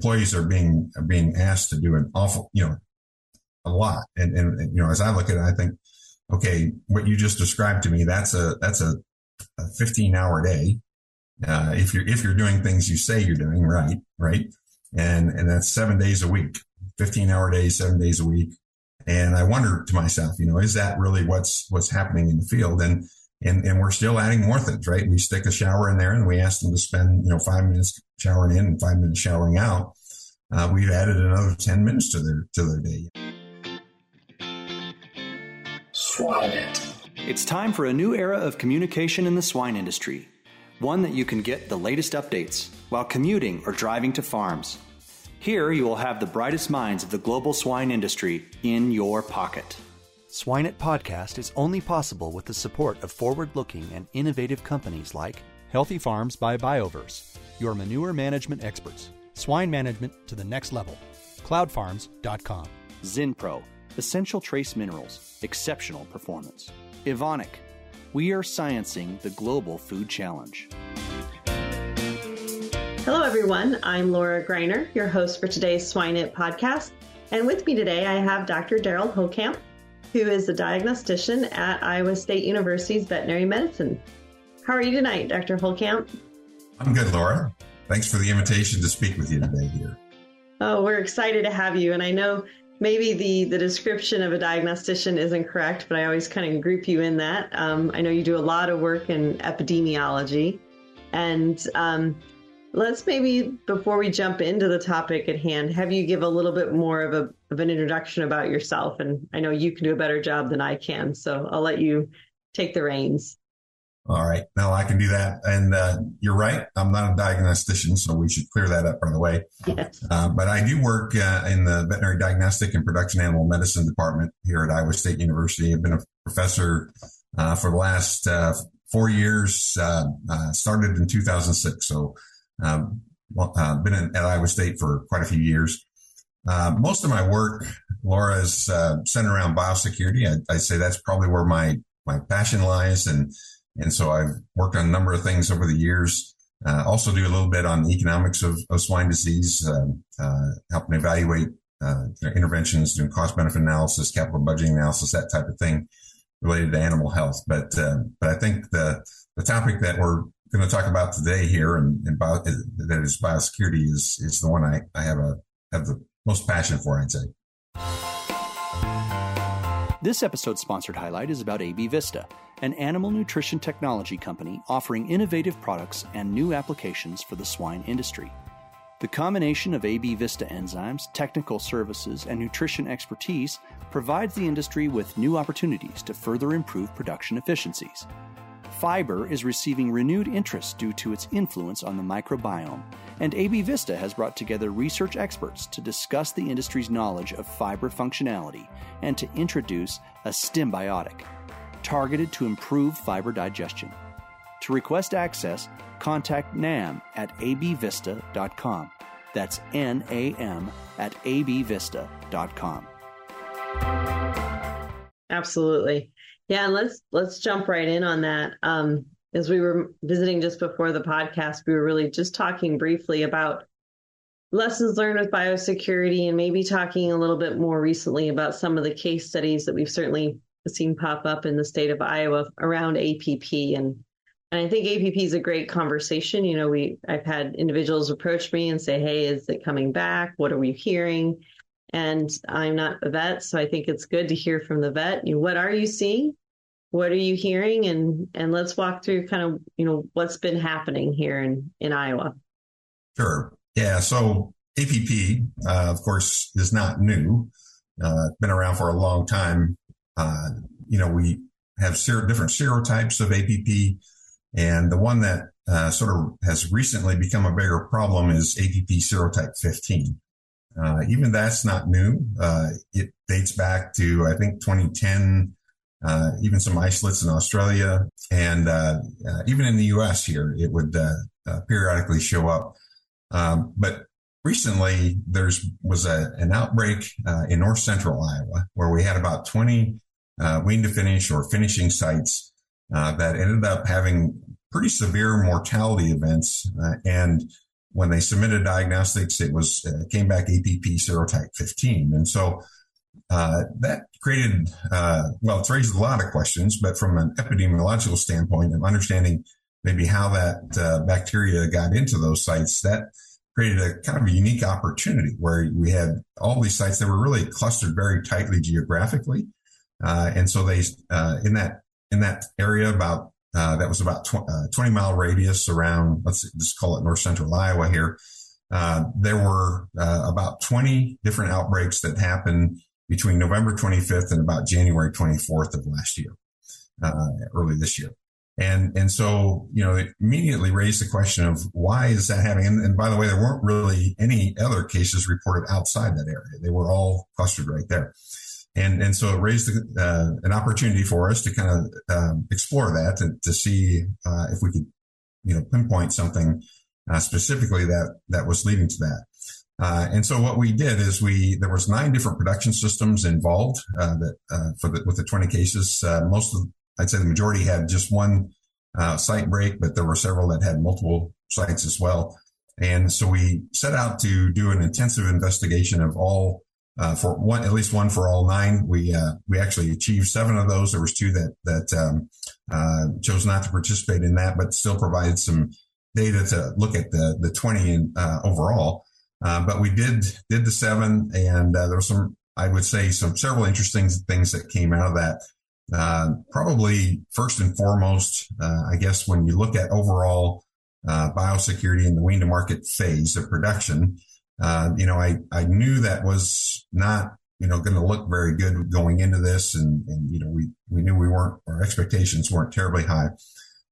employees are being are being asked to do an awful, you know, a lot. And, and, and you know, as I look at it, I think, okay, what you just described to me, that's a that's a, a 15 hour day. Uh, if you're if you're doing things you say you're doing right, right, and and that's seven days a week, 15 hour days, seven days a week. And I wonder to myself, you know, is that really what's what's happening in the field? And and and we're still adding more things, right? We stick a shower in there, and we ask them to spend you know five minutes showering in and five minutes showering out. Uh, we've added another 10 minutes to their to their day. Swine it. It's time for a new era of communication in the swine industry. One that you can get the latest updates while commuting or driving to farms. Here you will have the brightest minds of the global swine industry in your pocket. Swine It Podcast is only possible with the support of forward looking and innovative companies like Healthy Farms by Bioverse, your manure management experts. Swine management to the next level. Cloudfarms.com. Zinpro, essential trace minerals, exceptional performance. Evonik, we are sciencing the global food challenge. Hello, everyone. I'm Laura Greiner, your host for today's Swine It podcast. And with me today, I have Dr. Derald Holtkamp, who is a diagnostician at Iowa State University's veterinary medicine. How are you tonight, Dr. Holtkamp? I'm good, Laura. Thanks for the invitation to speak with you today here. Oh, we're excited to have you. And I know maybe the, the description of a diagnostician isn't correct, but I always kind of group you in that. Um, I know you do a lot of work in epidemiology. And um, Let's maybe, before we jump into the topic at hand, have you give a little bit more of, a, of an introduction about yourself. And I know you can do a better job than I can. So I'll let you take the reins. All right. No, I can do that. And uh, you're right. I'm not a diagnostician, so we should clear that up right away. Yes. Uh, but I do work uh, in the veterinary diagnostic and production animal medicine department here at Iowa State University. I've been a professor uh, for the last uh, four years, uh, started in 2006. So um, well, uh, been in, at Iowa State for quite a few years. Uh, most of my work, Laura, is uh, centered around biosecurity. I, I say that's probably where my my passion lies, and and so I've worked on a number of things over the years. Uh, also, do a little bit on the economics of, of swine disease, um, uh, helping evaluate uh, interventions, doing cost benefit analysis, capital budgeting analysis, that type of thing related to animal health. But but I think the the topic that we're going to talk about today here and, and bio, that is biosecurity is, is the one I, I have a, have the most passion for, I'd say. This episode's sponsored highlight is about AB Vista, an animal nutrition technology company offering innovative products and new applications for the swine industry. The combination of AB Vista enzymes, technical services, and nutrition expertise provides the industry with new opportunities to further improve production efficiencies fiber is receiving renewed interest due to its influence on the microbiome, and AB Vista has brought together research experts to discuss the industry's knowledge of fiber functionality and to introduce a Stimbiotic, targeted to improve fiber digestion. To request access, contact NAM at abvista.com. That's N A M at abvista.com. Absolutely. Yeah, let's let's jump right in on that. Um, as we were visiting just before the podcast, we were really just talking briefly about lessons learned with biosecurity and maybe talking a little bit more recently about some of the case studies that we've certainly seen pop up in the state of Iowa around APP and and I think APP is a great conversation. You know, we I've had individuals approach me and say, "Hey, is it coming back? What are we hearing?" And I'm not a vet, so I think it's good to hear from the vet. You know, what are you seeing? what are you hearing? And and let's walk through kind of you know what's been happening here in in iowa. Sure. Yeah so app uh, of course is not new. Uh, been around for a long time. Uh, you know we have ser- different serotypes of app and the one that uh, sort of has recently become a bigger problem is app serotype 15 uh, even that's not new uh, it dates back to i think 2010 uh, even some isolates in Australia, and uh, uh, even in the U.S. here, it would uh, periodically show up. Um, but recently, there's was a, an outbreak in north central Iowa where we had about 20 wean to finish or finishing sites that ended up having pretty severe mortality events and when they submitted diagnostics, it was uh, came back APP serotype 15, and so uh, that created uh, well, it's raised a lot of questions. But from an epidemiological standpoint of understanding maybe how that uh, bacteria got into those sites, that created a kind of a unique opportunity where we had all these sites that were really clustered very tightly geographically, uh, and so they in that in that area about uh, that was about tw- uh, 20 mile radius around, let's just call it north central Iowa here. Uh, there were uh, about 20 different outbreaks that happened between November 25th and about January 24th of last year, uh, early this year. And, and so, you know, it immediately raised the question of why is that happening? And, and by the way, there weren't really any other cases reported outside that area. They were all clustered right there. And, and so it raised uh, an opportunity for us to kind of um, explore that and to see uh, if we could, you know, pinpoint something uh, specifically that that was leading to that. Uh, and so what we did is we there was nine different production systems involved uh, that uh, for the with the 20 cases. most of I'd say the majority had just one site break, but there were several that had multiple sites as well. And so we set out to do an intensive investigation of all uh, for one, at least one for all nine. We uh, we actually achieved seven of those. There was two that that um, uh, chose not to participate in that, but still provided some data to look at the the twenty in, uh, overall. Uh, but we did did the seven, and uh, there was some I would say some several interesting things that came out of that. probably first and foremost, I guess when you look at overall biosecurity in the wean to market phase of production. Uh, you know, I, I knew that was not, you know, going to look very good going into this. And, and, you know, we, we knew we weren't, our expectations weren't terribly high.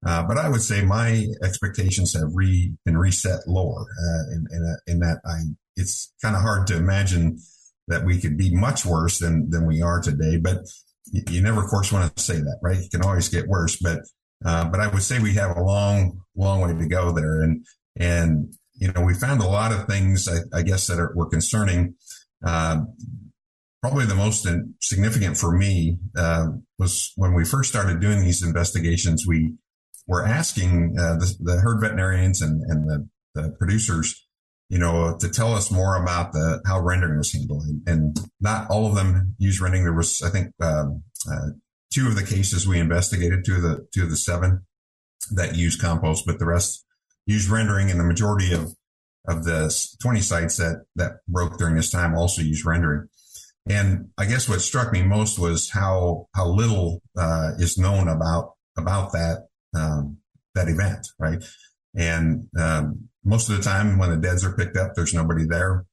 Uh, but I would say my expectations have re, been reset lower, uh, in, in, a, in that I, it's kind of hard to imagine that we could be much worse than, than we are today. But you, you never, of course, want to say that, right? You can always get worse, but, uh, but I would say we have a long, long way to go there. And, and you know, we found a lot of things, I, I guess, that are, were concerning. Uh, probably the most significant for me uh, was when we first started doing these investigations. We were asking uh, the, the, herd veterinarians and, and the, the, producers, you know, to tell us more about the how rendering was handled. And not all of them use rendering. There was, I think, um, uh, two of the cases we investigated, two of the two of the seven that use compost, but the rest use rendering, and the majority of of the 20 sites that that broke during this time also use rendering. And I guess what struck me most was how how little uh, is known about about that um, that event, right? And um, most of the time, when the deads are picked up, there's nobody there,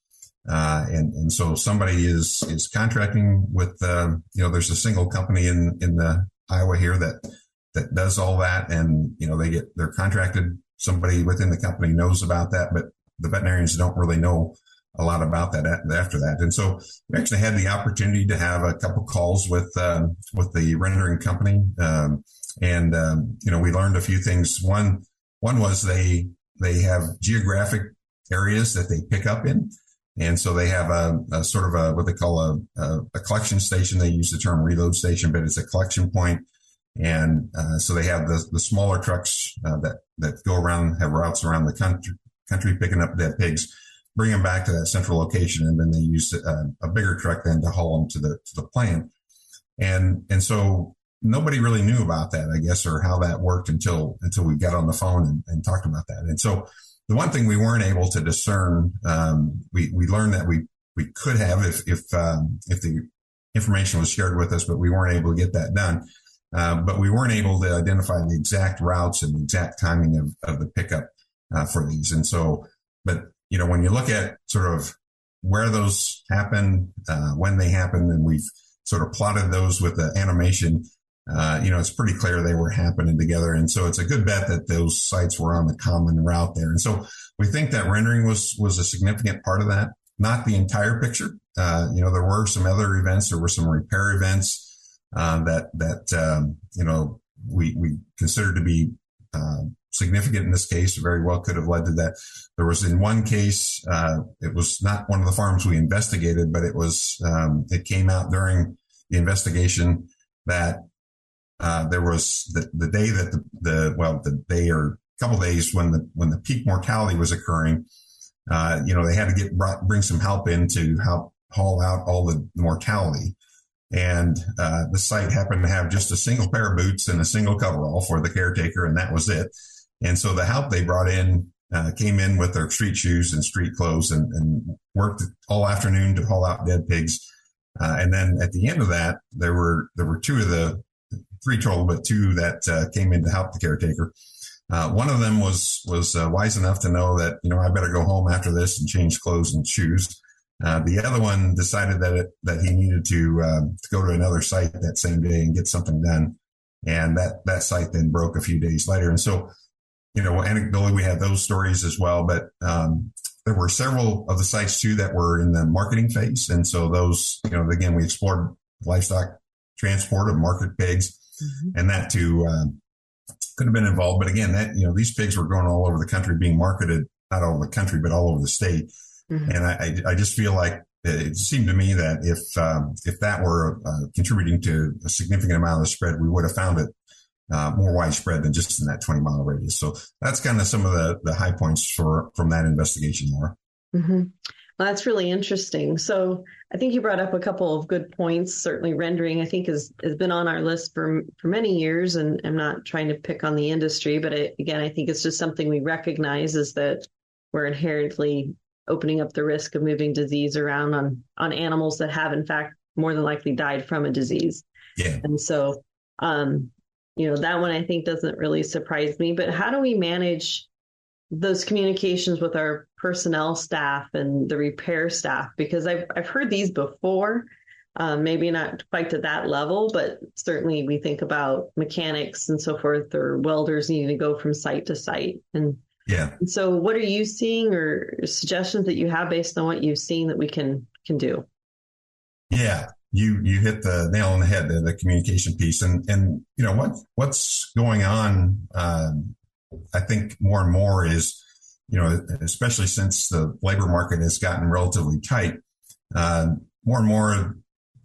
uh, and and so somebody is is contracting with uh, you know there's a single company in in the Iowa here that that does all that, and you know they get they're contracted somebody within the company knows about that, but the veterinarians don't really know a lot about that after that. And so we actually had the opportunity to have a couple calls with uh, with the rendering company, um, and um, you know we learned a few things. One one was they they have geographic areas that they pick up in. And so they have a, a sort of a what they call a, a, a, collection station. They use the term reload station, but it's a collection point and uh, so they have the, the smaller trucks uh, that, that go around, have routes around the country, country picking up dead pigs, bring them back to that central location. And then they use uh, a bigger truck then to haul them to the, to the plant. And, and so nobody really knew about that, I guess, or how that worked until, until we got on the phone and, and talked about that. And so the one thing we weren't able to discern, um, we, we learned that we, we could have if, if, um, if the information was shared with us, but we weren't able to get that done uh, but we weren't able to identify the exact routes and the exact timing of, of the pickup uh, for these. And so, but you know, when you look at sort of where those happen, uh, when they happen, and we've sort of plotted those with the animation, uh, you know, it's pretty clear they were happening together. And so it's a good bet that those sites were on the common route there. And so we think that rendering was, was a significant part of that, not the entire picture. Uh, you know, there were some other events. There were some repair events uh, that that um, you know we we consider to be uh, significant in this case. Very well could have led to that. There was in one case, uh, it was not one of the farms we investigated, but it was um, it came out during the investigation that uh, there was the, the day that the, the well the day or couple days when the when the peak mortality was occurring, uh, you know, they had to get brought, bring some help in to help haul out all the mortality. And uh, the site happened to have just a single pair of boots and a single coverall for the caretaker, and that was it. And so the help they brought in uh, came in with their street shoes and street clothes and, and worked all afternoon to haul out dead pigs. Uh, and then at the end of that, there were there were two of the three total, but two that uh, came in to help the caretaker. Uh, one of them was was uh, wise enough to know that you know I better go home after this and change clothes and shoes. Uh, the other one decided that it, that he needed to uh, to go to another site that same day and get something done, and that that site then broke a few days later. And so, you know, anecdotally we had those stories as well, but um, there were several of the sites too that were in the marketing phase, and so those, you know, again we explored livestock transport of market pigs, mm-hmm. and that too um, could have been involved. But again, that you know these pigs were going all over the country, being marketed not all over the country, but all over the state. Mm-hmm. And I, I just feel like it seemed to me that if um, if that were uh, contributing to a significant amount of the spread, we would have found it uh, more widespread than just in that 20 mile radius. So that's kind of some of the the high points for from that investigation, Laura. Mm-hmm. Well, that's really interesting. So I think you brought up a couple of good points. Certainly, rendering I think has has been on our list for for many years, and I'm not trying to pick on the industry, but again, I think it's just something we recognize is that we're inherently opening up the risk of moving disease around on on animals that have in fact more than likely died from a disease. Yeah. And so um you know that one I think doesn't really surprise me, but how do we manage those communications with our personnel staff and the repair staff because I've I've heard these before. Um, maybe not quite to that level, but certainly we think about mechanics and so forth, or welders needing to go from site to site. And yeah. So, what are you seeing, or suggestions that you have based on what you've seen that we can can do? Yeah, you you hit the nail on the head there, the communication piece, and and you know what what's going on. Um, I think more and more is, you know, especially since the labor market has gotten relatively tight, uh, more and more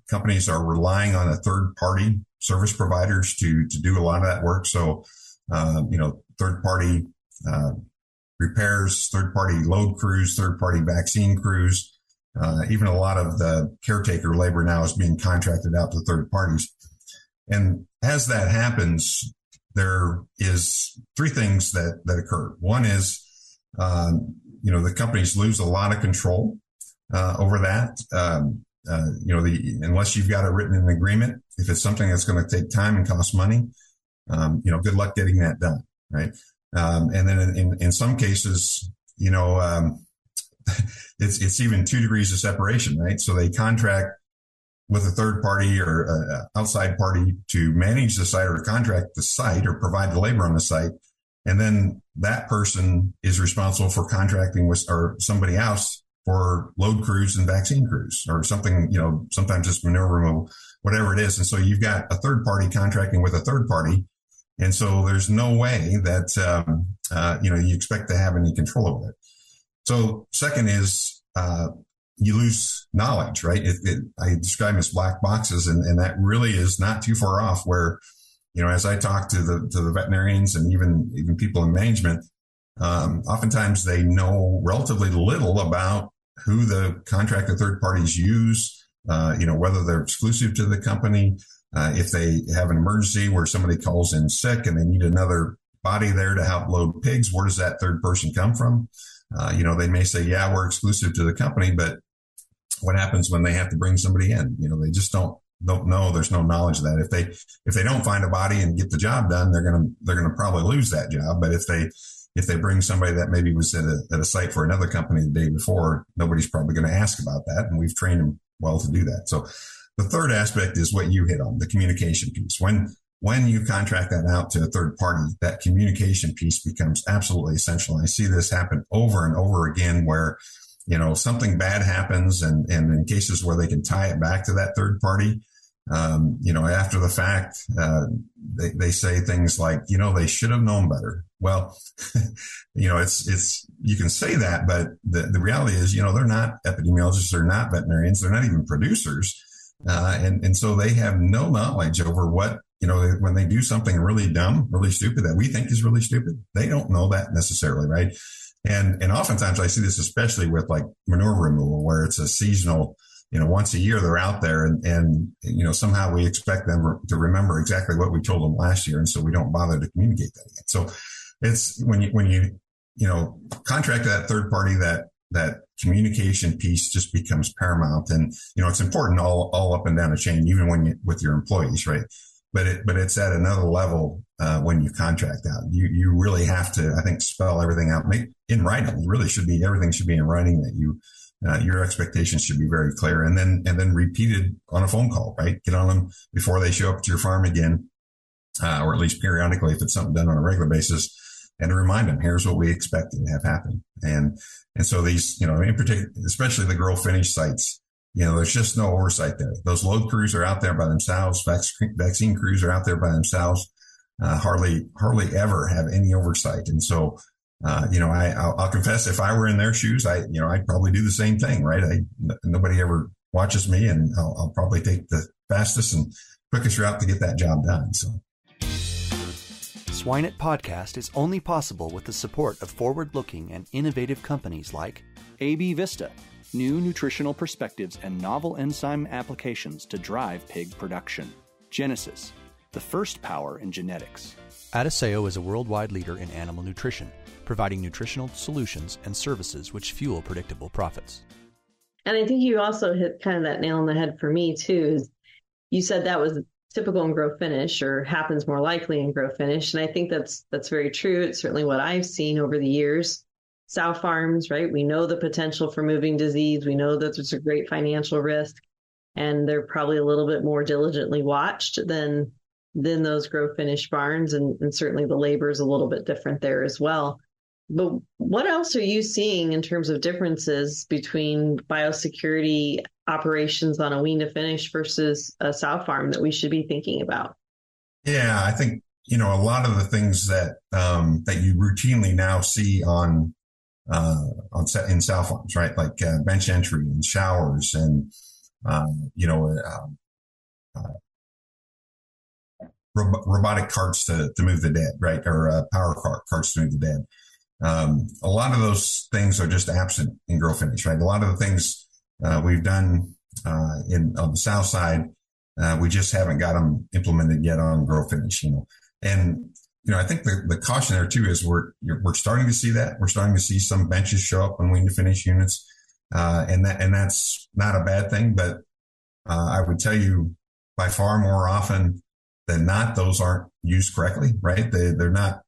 companies are relying on a third party service providers to to do a lot of that work. So, uh, you know, third party uh, repairs, third party load crews, third party vaccine crews. Uh, even a lot of the caretaker labor now is being contracted out to third parties. And as that happens, there is three things that, that occur. One is, um, you know, the companies lose a lot of control uh, over that. Um, uh, you know, the, unless you've got it written in an agreement, if it's something that's going to take time and cost money, um, you know, good luck getting that done, right? Um, and then in, in, some cases, you know, um, it's, it's even two degrees of separation, right? So they contract with a third party or a outside party to manage the site or contract the site or provide the labor on the site. And then that person is responsible for contracting with or somebody else for load crews and vaccine crews or something, you know, sometimes it's manure removal, whatever it is. And so you've got a third party contracting with a third party and so there's no way that, um, uh, you know, you expect to have any control over it. So second is, uh, you lose knowledge, right? It, it, I describe them as black boxes and, and that really is not too far off where, you know, as I talk to the, to the veterinarians and even, even people in management, um, oftentimes they know relatively little about who the contracted third parties use, uh, you know, whether they're exclusive to the company, uh, if they have an emergency where somebody calls in sick and they need another body there to help load pigs, where does that third person come from? Uh, you know, they may say, yeah, we're exclusive to the company, but what happens when they have to bring somebody in? You know, they just don't don't know. There's no knowledge of that. If they if they don't find a body and get the job done, they're gonna they're gonna probably lose that job. But if they if they bring somebody that maybe was at a, at a site for another company the day before, nobody's probably going to ask about that, and we've trained them well to do that. So the third aspect is what you hit on, the communication piece. When when you contract that out to a third party, that communication piece becomes absolutely essential. And I see this happen over and over again where, you know, something bad happens and, and in cases where they can tie it back to that third party, um, you know, after the fact, uh, they, they say things like, you know, they should have known better. Well, you know, it's, it's, you can say that, but the, the reality is, you know, they're not epidemiologists, they're not veterinarians, they're not even producers. Uh, and, and so they have no knowledge over what you know, when they do something really dumb, really stupid that we think is really stupid, they don't know that necessarily, right? And and oftentimes I see this especially with like manure removal, where it's a seasonal, you know, once a year they're out there, and and you know somehow we expect them to remember exactly what we told them last year, and so we don't bother to communicate that again. So it's when you when you you know contract that third party that that communication piece just becomes paramount, and you know it's important all all up and down the chain, even when you with your employees, right? but it, but it's at another level uh, when you contract out. You you really have to, I think, spell everything out. Make in writing. You really should be everything should be in writing. That you uh, your expectations should be very clear, and then and then repeated on a phone call. Right, get on them before they show up to your farm again, uh, or at least periodically if it's something done on a regular basis, and to remind them here's what we expect to have happen. And and so these, you know, in particular, especially the grow finish sites you know, there's just no oversight there. Those load crews are out there by themselves. Vaccine crews are out there by themselves. Uh, hardly, hardly ever have any oversight. And so, uh, you know, I, I'll, I'll, confess if I were in their shoes, I, you know, I'd probably do the same thing, right? I, nobody ever watches me and I'll, I'll probably take the fastest and quickest route to get that job done. So. Swine It Podcast is only possible with the support of forward looking and innovative companies like AB Vista new nutritional perspectives and novel enzyme applications to drive pig production. Genesus, the first power in genetics. Adisseo is a worldwide leader in animal nutrition, providing nutritional solutions and services which fuel predictable profits. And I think you also hit kind of that nail on the head for me too. Is you said that was typical in grow finish or happens more likely in grow finish, and I think that's that's very true. It's certainly what I've seen over the years sow farms, right? We know the potential for moving disease. We know that there's a great financial risk, and they're probably a little bit more diligently watched than than those grow finish barns, and, and certainly the labor is a little bit different there as well. But what else are you seeing in terms of differences between biosecurity operations on a wean to finish versus a sow farm that we should be thinking about? Yeah, I think you know a lot of the things that um, that you routinely now see on uh, on set in sow farms, right? Like uh, bench entry and showers and, um, you know, um, uh, robotic carts to, to move the dead, right? Or uh, power cart, carts to move the dead. Um, a lot of those things are just absent in grow finish, right? A lot of the things uh, we've done uh, in on the sow side, we just haven't got them implemented yet on grow finish, you know. And you know, I think the, the caution there too is we're we're starting to see that we're starting to see some benches show up on wean to finish units, uh, and that and that's not a bad thing. But uh, I would tell you by far more often than not, those aren't used correctly. Right? They they're not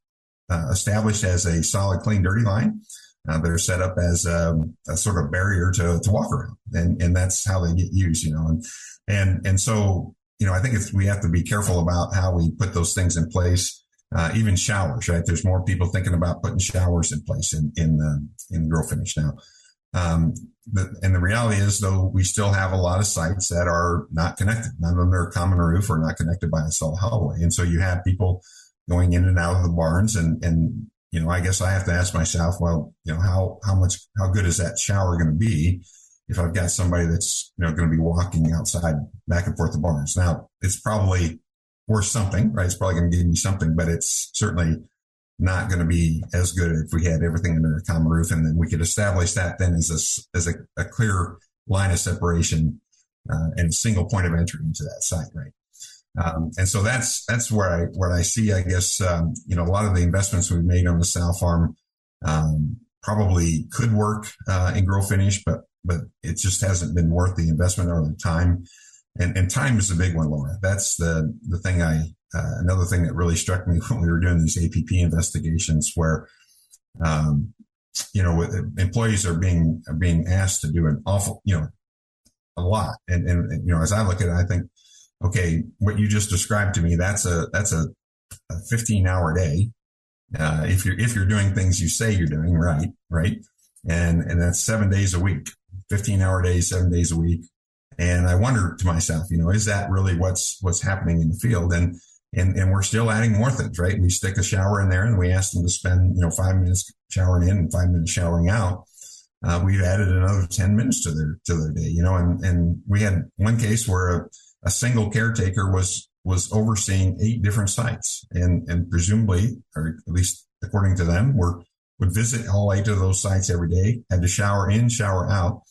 uh, established as a solid, clean, dirty line. Uh, they're set up as um, a sort of barrier to, to walk around, and and that's how they get used. You know, and and and so you know, I think we have to be careful about how we put those things in place uh, even showers, right? There's more people thinking about putting showers in place in in uh, in grow finish now. Um, the, and the reality is, though, we still have a lot of sites that are not connected. None of them are common roof or not connected by a solid hallway. And so you have people going in and out of the barns. And, and, you know, I guess I have to ask myself, well, you know, how, how much, how good is that shower going to be if I've got somebody that's, you know, going to be walking outside back and forth the barns? Now, it's probably worth something, right? It's probably going to give me something, but it's certainly not going to be as good if we had everything under a common roof. And then we could establish that then as a, as a, a clear line of separation uh, and single point of entry into that site, right? Um, and so that's that's where I where I see, I guess, um, you know, a lot of the investments we've made on the sow farm um, probably could work uh, in grow finish, but but it just hasn't been worth the investment or the time and, and time is a big one, Laura. That's the, the thing I, uh, another thing that really struck me when we were doing these APP investigations where, um, you know, employees are being, are being asked to do an awful, you know, a lot. And, and, and, you know, as I look at it, I think, okay, what you just described to me, that's a, that's a, a 15 hour day. Uh, if you're, if you're doing things you say you're doing right, right. And, and that's seven days a week, 15 hour days, seven days a week. And I wonder to myself, you know, is that really what's what's happening in the field? And and and we're still adding more things, right? We stick a shower in there, and we ask them to spend you know five minutes showering in and five minutes showering out. Uh, we've added another ten minutes to their to their day, you know. And and we had one case where a, a single caretaker was was overseeing eight different sites and, and presumably, or at least according to them, were, would visit all eight of those sites every day, had to shower in, shower out.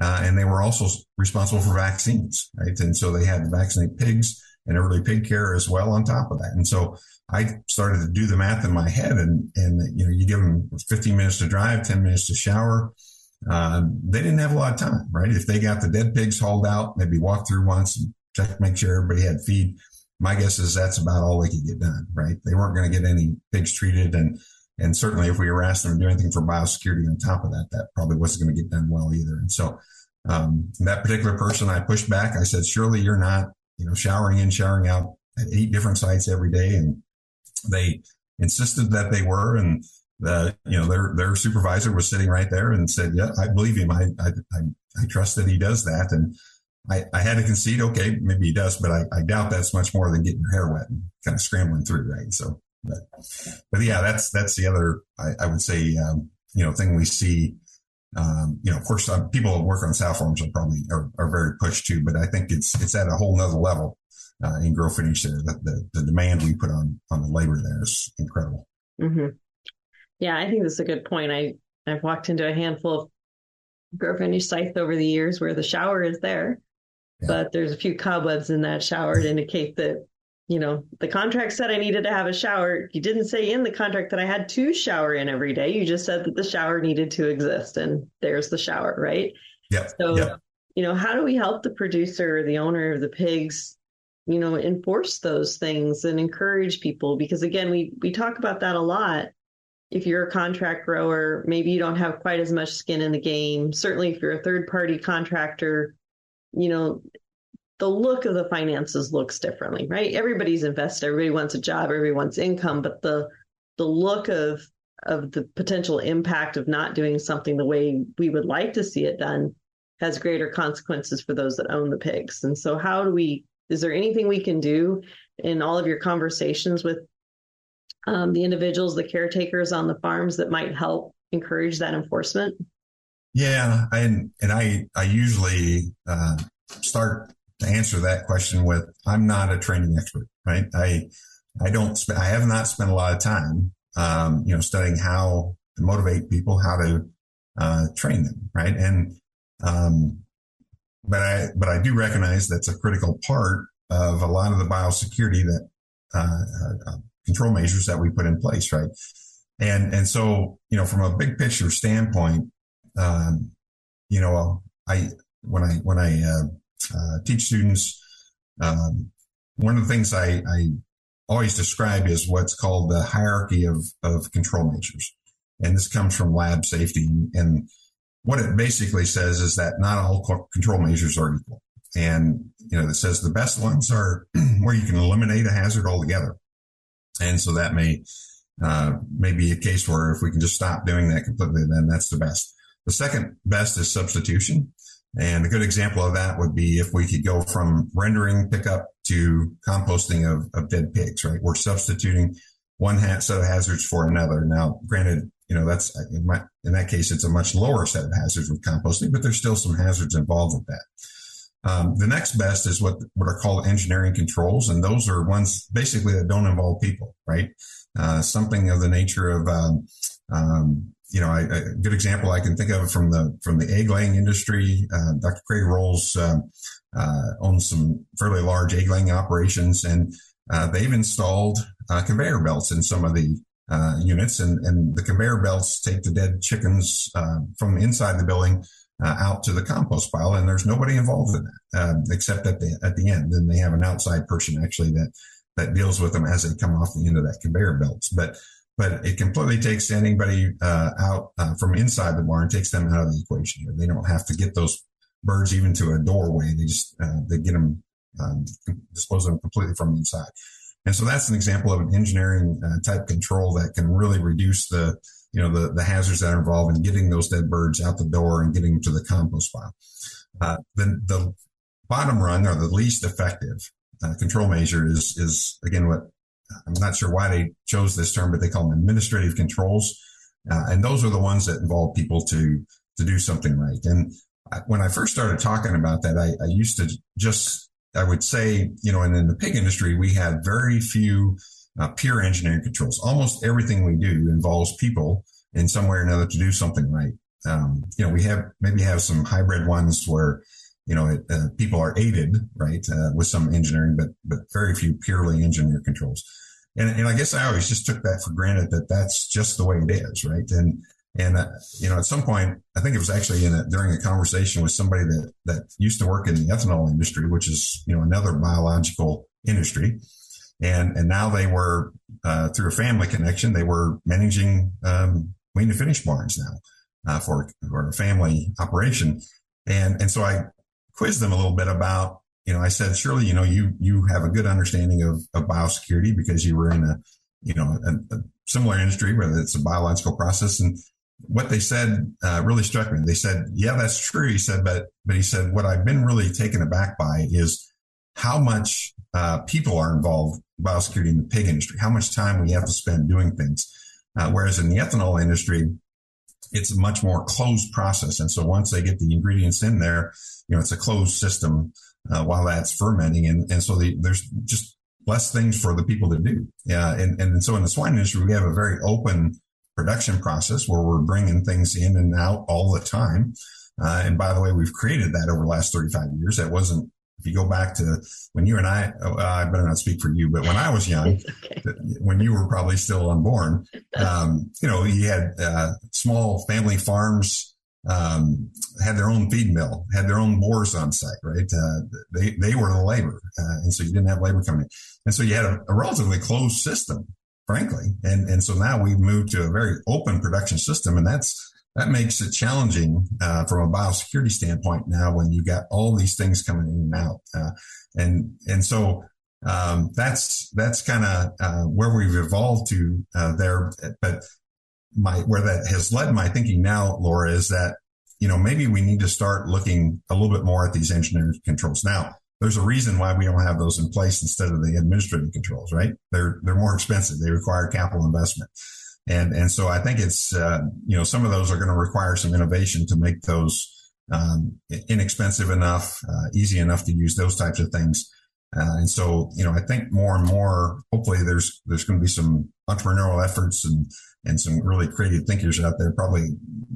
Uh, and they were also responsible for vaccines, right? And so they had to vaccinate pigs and early pig care as well on top of that. And so I started to do the math in my head and, and, you know, you give them 15 minutes to drive, 10 minutes to shower. Uh, they didn't have a lot of time, right? If they got the dead pigs hauled out, maybe walk through once and check, make sure everybody had feed. My guess is that's about all they could get done, right? They weren't going to get any pigs treated. And, and certainly if we were asked them to do anything for biosecurity on top of that, that probably wasn't going to get done well either. And so, um, that particular person, I pushed back. I said, surely you're not, you know, showering in, showering out at eight different sites every day. And they insisted that they were. And the, you know, their, their supervisor was sitting right there and said, yeah, I believe him. I, I, I, I trust that he does that. And I, I had to concede, okay, maybe he does, but I, I doubt that's much more than getting your hair wet and kind of scrambling through, right? So, but, but yeah, that's, that's the other, I, I would say, um, you know, thing we see. Um, you know, of course, uh, people who work on sow farms are probably are, are very pushed too, but I think it's it's at a whole nother level uh, in grow finish there. The, the, the demand we put on on the labor there is incredible. Mm-hmm. Yeah, I think that's a good point. I I've walked into a handful of grow finish sites over the years where the shower is there, yeah. but there's a few cobwebs in that shower to indicate that you know the contract said I needed to have a shower. You didn't say in the contract that I had to shower in every day. You just said that the shower needed to exist, and there's the shower, right? Yeah. So. Yep. You know, how do we help the producer, or the owner of the pigs, you know enforce those things and encourage people because again we we talk about that a lot if you're a contract grower maybe you don't have quite as much skin in the game certainly if you're a third party contractor you know the look of the finances looks differently right? Everybody's invested. Everybody wants a job. Everybody wants income. But the the look of of the potential impact of not doing something the way we would like to see it done has greater consequences for those that own the pigs. And so how do we is there anything we can do in all of your conversations with um, the individuals, the caretakers on the farms that might help encourage that enforcement? Yeah, and and I I usually uh, start to answer that question with I'm not a training expert, right? I I don't spend I have not spent a lot of time, um, you know, studying how to motivate people, how to uh, train them, right? And um, but I but I do recognize that's a critical part of a lot of the biosecurity that uh, uh, control measures that we put in place, right? And and so you know, from a big picture standpoint, um, you know, I when I when I uh, uh teach students, um, one of the things I, I always describe is what's called the hierarchy of of control measures, and this comes from lab safety and what it basically says is that not all control measures are equal. And, you know, it says the best ones are where you can eliminate a hazard altogether. And so that may, uh, may be a case where if we can just stop doing that completely, then that's the best. The second best is substitution. And a good example of that would be if we could go from rendering pickup to composting of, of dead pigs, right? We're substituting one set of hazards for another. Now, granted, you know, that's in, my, in that case, it's a much lower set of hazards with composting, but there's still some hazards involved with that. Um, the next best is what, what are called engineering controls. And those are ones basically that don't involve people, right? Uh, something of the nature of, um, um, you know, I, a good example I can think of from the, from the egg laying industry, uh, Dr. Craig Rowles, um, uh, owns some fairly large egg laying operations and, uh, they've installed, uh, conveyor belts in some of the, uh, units, and, and the conveyor belts take the dead chickens uh, from inside the building uh, out to the compost pile, and there's nobody involved in that except at the at the end. Then they have an outside person actually that that deals with them as they come off the end of that conveyor belts, but. But it completely takes anybody uh, out uh, from inside the barn, takes them out of the equation. They don't have to get those birds even to a doorway. They just they get them um, dispose of them completely from inside. And so that's an example of an engineering uh, type control that can really reduce the, you know, the, the hazards that are involved in getting those dead birds out the door and getting them to the compost pile. Uh, the, the bottom rung or the least effective uh, control measure is, is again, what I'm not sure why they chose this term, but they call them administrative controls. Uh, and those are the ones that involve people to, to do something right. And when I first started talking about that, I, I used to just I would say, you know, and in the pig industry, we had very few uh, engineering controls. Almost everything we do involves people in some way or another to do something right. Um, you know, we have maybe have some hybrid ones where, you know, it, uh, people are aided, right, uh, with some engineering, but but very few purely engineer controls. And, and I guess I always just took that for granted that that's just the way it is, right? And and uh, you know, at some point, I think it was actually in a, during a conversation with somebody that that used to work in the ethanol industry, which is you know another biological industry, and and now they were uh, through a family connection, they were managing um, wean to finish barns now uh, for for a family operation, and and so I quizzed them a little bit about you know I said surely you know you you have a good understanding of, of biosecurity because you were in a you know a, a similar industry whether it's a biological process and what they said uh, really struck me. They said, "Yeah, that's true." He said, "But but he said what I've been really taken aback by is how much uh, people are involved in biosecurity in the pig industry. How much time we have to spend doing things, uh, whereas in the ethanol industry." It's a much more closed process, and so once they get the ingredients in there, you know it's a closed system uh, while that's fermenting, and and so the, there's just less things for the people to do. Yeah, and and so in the swine industry, we have a very open production process where we're bringing things in and out all the time. Uh, and by the way, we've created that over the last 35 years. That wasn't, if you go back to when you and I, uh, I better not speak for you, but when I was young, okay. when you were probably still unborn, um, you know, you had uh, small family farms, um, had their own feed mill, had their own boars on site, right? Uh, they, they were the labor. Uh, and so you didn't have labor coming in. And so you had a, a relatively closed system frankly. And, and so now we've moved to a very open production system and that's, that makes it challenging uh, from a biosecurity standpoint now when you got all these things coming in and out. Uh, and, and so, um, that's, that's kind of, uh, where we've evolved to, uh, there. But my, where that has led my thinking now, Laura, is that, you know, maybe we need to start looking a little bit more at these engineered controls. Now, there's a reason why we don't have those in place instead of the administrative controls, right? They're they're more expensive. They require capital investment, and and so I think it's uh, you know some of those are going to require some innovation to make those um, inexpensive enough, uh, easy enough to use those types of things. Uh, and so you know I think more and more, hopefully there's there's going to be some entrepreneurial efforts and and some really creative thinkers out there. Probably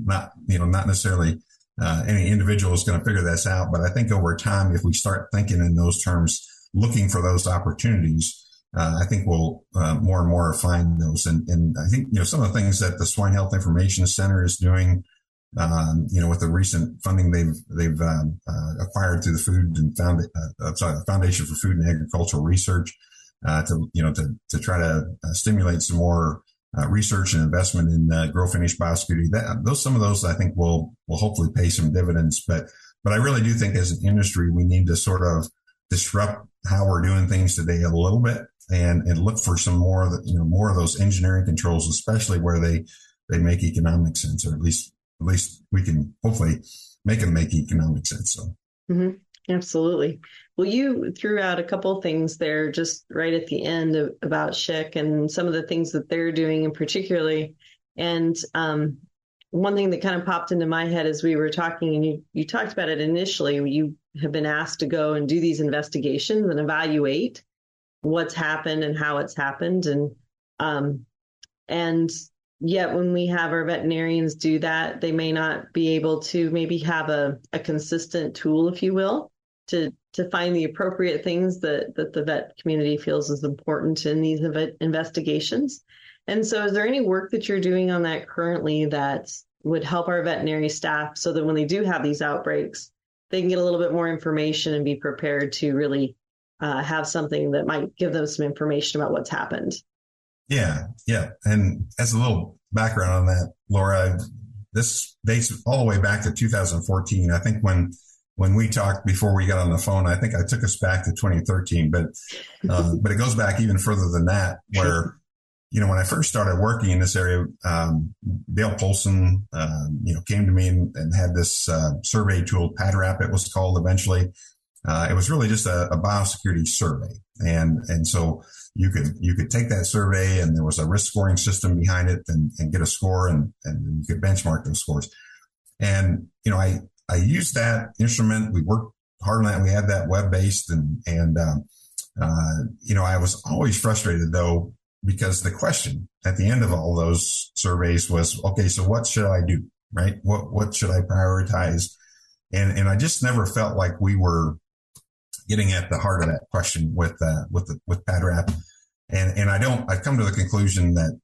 not you know not necessarily uh, any individual is going to figure this out. But I think over time, if we start thinking in those terms, looking for those opportunities, uh, I think we'll uh, more and more find those. And, and I think, you know, some of the things that the Swine Health Information Center is doing, um, you know, with the recent funding they've, they've um, uh, acquired through the Food and Found, uh, sorry, the Foundation for Food and Agricultural Research, uh, to, you know, to, to try to stimulate some more uh, research and investment in uh, grow finish biosecurity. That those some of those I think will will hopefully pay some dividends. But but I really do think as an industry we need to sort of disrupt how we're doing things today a little bit and and look for some more of the, you know more of those engineering controls, especially where they they make economic sense, or at least at least we can hopefully make them make economic sense. So. Mm-hmm. Absolutely. Well, you threw out a couple things there just right at the end of, about SHIC and some of the things that they're doing in particularly. And um, one thing that kind of popped into my head as we were talking, and you, you talked about it initially, you have been asked to go and do these investigations and evaluate what's happened and how it's happened. And um, and yet when we have our veterinarians do that, they may not be able to maybe have a, a consistent tool, if you will, to to find the appropriate things that that the vet community feels is important in these investigations. And so, is there any work that you're doing on that currently that would help our veterinary staff so that when they do have these outbreaks, they can get a little bit more information and be prepared to really uh, have something that might give them some information about what's happened? Yeah, yeah. And as a little background on that, Laura, this dates all the way back to 2014. I think when when we talked before we got on the phone, I think I took us back to 2013, but um, but it goes back even further than that. Where you know when I first started working in this area, um, Dale Polson, um, you know, came to me and, and had this uh, survey tool, PADRAP, it was called eventually. Uh, it was really just a, a, biosecurity survey, and and so you could you could take that survey, and there was a risk scoring system behind it, and, and get a score, and and you could benchmark those scores. And you know, I I used that instrument. We worked hard on that. We had that web based and, and, um, uh, you know, I was always frustrated though, because the question at the end of all those surveys was, okay, so what should I do? Right? What, what should I prioritize? And, and I just never felt like we were getting at the heart of that question with, uh, with the, with PADRAP. And, and I don't, I've come to the conclusion that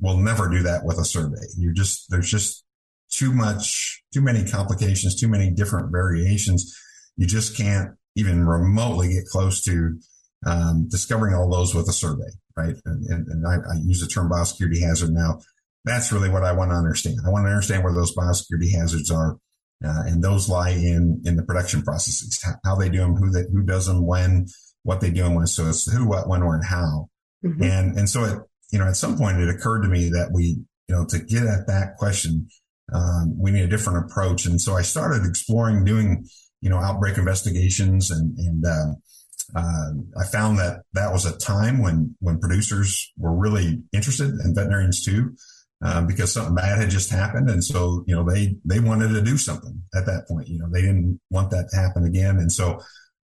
we'll never do that with a survey. You're just, there's just too much, too many complications, too many different variations. You just can't even remotely get close to um, discovering all those with a survey, right? And, and, and I, I, use the term biosecurity hazard now. That's really what I want to understand. I want to understand where those biosecurity hazards are, uh, and those lie in in the production processes, how they do them, who they, who does them, when, what they do them with. So it's who, what, when, where, and how. Mm-hmm. And and so it, you know, at some point it occurred to me that we, you know, to get at that question, um, we need a different approach. And so I started exploring doing, you know, outbreak investigations and and um, uh, I found that that was a time when when producers were really interested and veterinarians too, uh, because something bad had just happened, and so you know they they wanted to do something at that point. You know they didn't want that to happen again, and so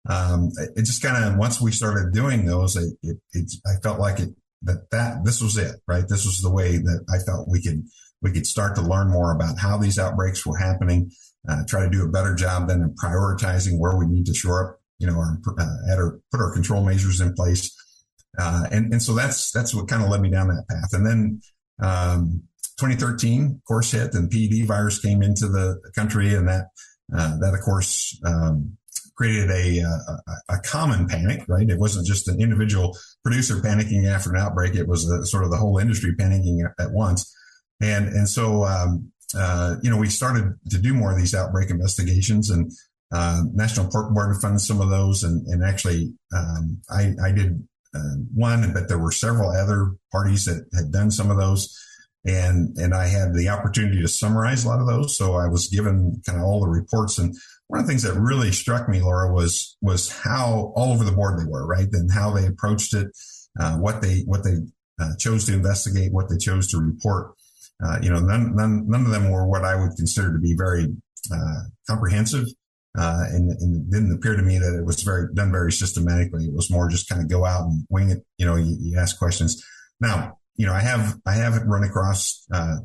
um, it just kind of once we started doing those, it, it, it, I felt like it that that this was it, right? This was the way that I felt we could we could start to learn more about how these outbreaks were happening, uh, try to do a better job then in prioritizing where we need to shore up you know, our, uh, at our, put our control measures in place. Uh, and, and so that's, that's what kind of led me down that path. And then, um, 2013 of course hit and PED virus came into the country and that, uh, that of course, um, created a, a, a, common panic, right? It wasn't just an individual producer panicking after an outbreak. It was a, sort of the whole industry panicking at, once. And, and so, um, uh, you know, we started to do more of these outbreak investigations and, uh, National Pork Board funded some of those, and, and actually, um, I, I, did uh, one, but there were several other parties that had done some of those, and and I had the opportunity to summarize a lot of those. So I was given kind of all the reports, and one of the things that really struck me, Laura, was was how all over the board they were, right, and how they approached it, uh, what they what they uh, chose to investigate, what they chose to report. Uh, you know, none, none none of them were what I would consider to be very uh, comprehensive uh, and, and, it didn't appear to me that it was very done very systematically. It was more just kind of go out and wing it. You know, you, you ask questions. Now, you know, I have I have run across uh,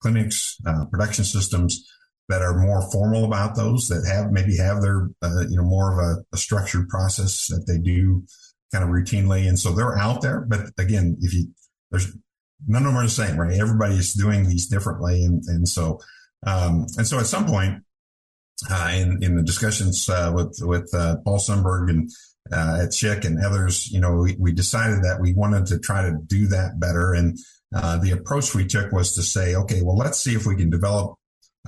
clinics, uh, production systems that are more formal about those that have maybe have their uh, you know more of a, a, structured process that they do kind of routinely, and so they're out there. But again, if you there's none of them are the same, right? Everybody is doing these differently, and and so um, and so at some point in, in the discussions uh, with with uh, Paul Sundberg and uh, at SHIC and others, you know, we, we, decided that we wanted to try to do that better. And uh, the approach we took was to say, okay, well, let's see if we can develop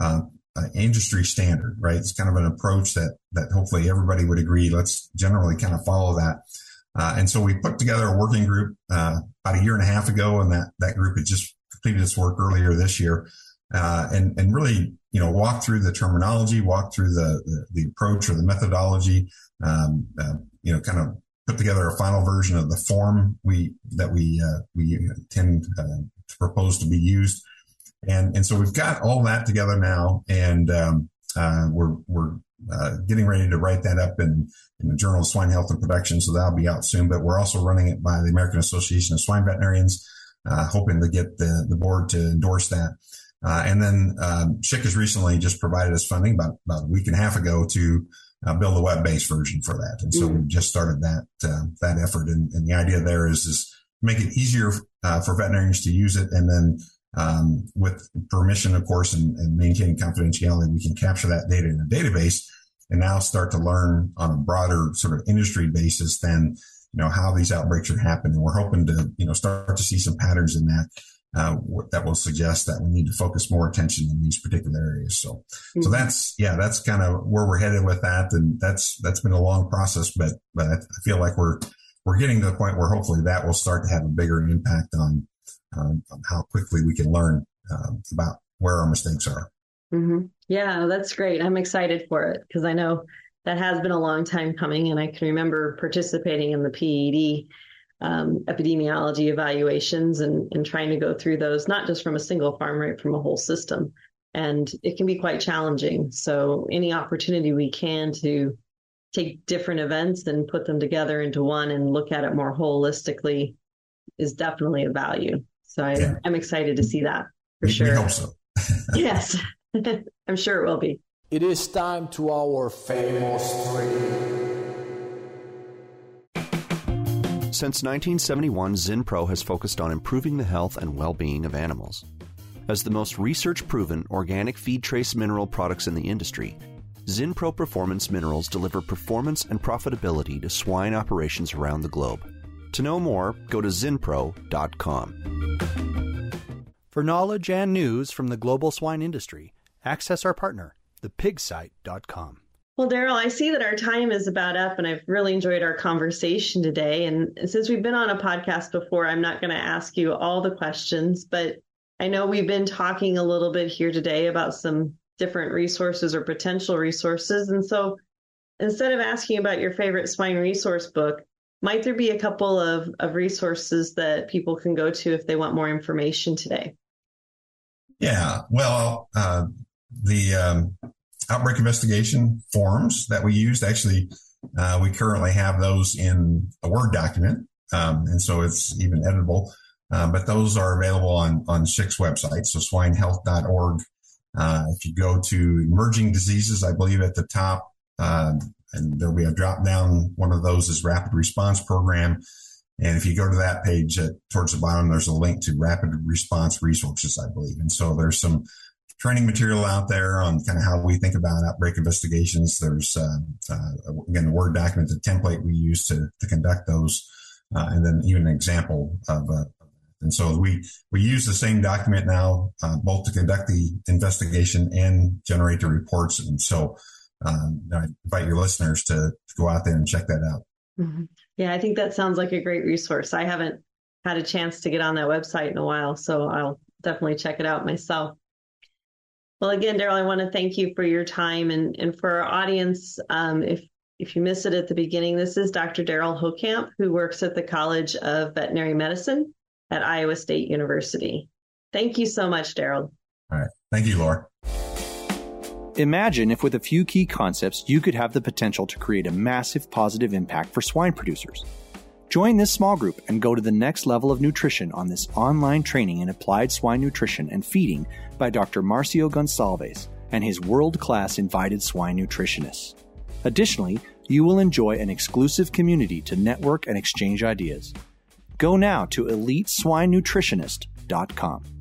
uh, an industry standard, right? It's kind of an approach that that hopefully everybody would agree. Let's generally kind of follow that. and so we put together a working group about a year and a half ago, and that that group had just completed its work earlier this year. Uh, and and really you know walk through the terminology, walk through the the, the approach or the methodology, um, uh, you know, kind of put together a final version of the form we that we uh, we intend uh, to propose to be used, and and so we've got all that together now, and um, uh, we're we're uh, getting ready to write that up in, in the Journal of Swine Health and Production, so that'll be out soon. But we're also running it by the American Association of Swine Veterinarians, uh, hoping to get the, the board to endorse that. Uh, and then um, SHIC has recently just provided us funding about, about a week and a half ago to uh, build a web-based version for that. And so mm. we just started that uh, that effort. And, and, the idea there is is make it easier uh, for veterinarians to use it, and then um, with permission, of course, and, and, maintaining confidentiality, we can capture that data in a database and now start to learn on a broader sort of industry basis than you know how these outbreaks are happening. We're hoping to you know start to see some patterns in that uh, that will suggest that we need to focus more attention in these particular areas. So, mm-hmm. so that's yeah, that's kind of where we're headed with that, and that's that's been a long process, but but I feel like we're we're getting to the point where hopefully that will start to have a bigger impact on, um, on how quickly we can learn um, about where our mistakes are. Mm-hmm. Yeah, that's great. I'm excited for it because I know that has been a long time coming, and I can remember participating in the PED um, epidemiology evaluations and, and trying to go through those, not just from a single farm, right, from a whole system. And it can be quite challenging. So, any opportunity we can to take different events and put them together into one and look at it more holistically is definitely a value. So I, yeah. I'm excited to see that for we, sure. We hope so. yes, I'm sure it will be. It is time to our famous three. Since 1971, Zinpro has focused on improving the health and well being of animals. As the most research proven organic feed trace mineral products in the industry, Zinpro Performance Minerals deliver performance and profitability to swine operations around the globe. To know more, go to zinpro.com. For knowledge and news from the global swine industry, access our partner, thepigsite.com. Well, Derald, I see that our time is about up, and I've really enjoyed our conversation today. And since we've been on a podcast before, I'm not going to ask you all the questions, but I know we've been talking a little bit here today about some different resources or potential resources. And so instead of asking about your favorite swine resource book, might there be a couple of, of resources that people can go to if they want more information today? Yeah, well, uh, the um, outbreak investigation forms that we used, actually, uh, we currently have those in a Word document. Um, and so it's even editable. Uh, but those are available on, on SHIC's website, so swinehealth.org uh, if you go to emerging diseases, I believe at the top, uh, and there'll be a drop down. One of those is rapid response program. And if you go to that page at, towards the bottom, there's a link to rapid response resources, I believe. And so there's some training material out there on kind of how we think about outbreak investigations. There's, uh, uh, again, a Word document, the template we use to, to conduct those. Uh, and then even an example of, uh, and so we, we use the same document now, uh, both to conduct the investigation and generate the reports. And so um, I invite your listeners to, to, go out there and check that out. Mm-hmm. Yeah, I think that sounds like a great resource. I haven't had a chance to get on that website in a while, so I'll definitely check it out myself. Well, again, Derald, I want to thank you for your time and, and for our audience. Um, if if you missed it at the beginning, this is Dr. Derald Holtkamp, who works at the College of Veterinary Medicine at Iowa State University. Thank you so much, Derald. All right. Thank you, Laura. Imagine if, with a few key concepts, you could have the potential to create a massive positive impact for swine producers. Join this small group and go to the next level of nutrition on this online training in applied swine nutrition and feeding by Dr. Marcio Gonçalves and his world class invited swine nutritionists. Additionally, you will enjoy an exclusive community to network and exchange ideas. Go now to eliteswinenutritionist.com.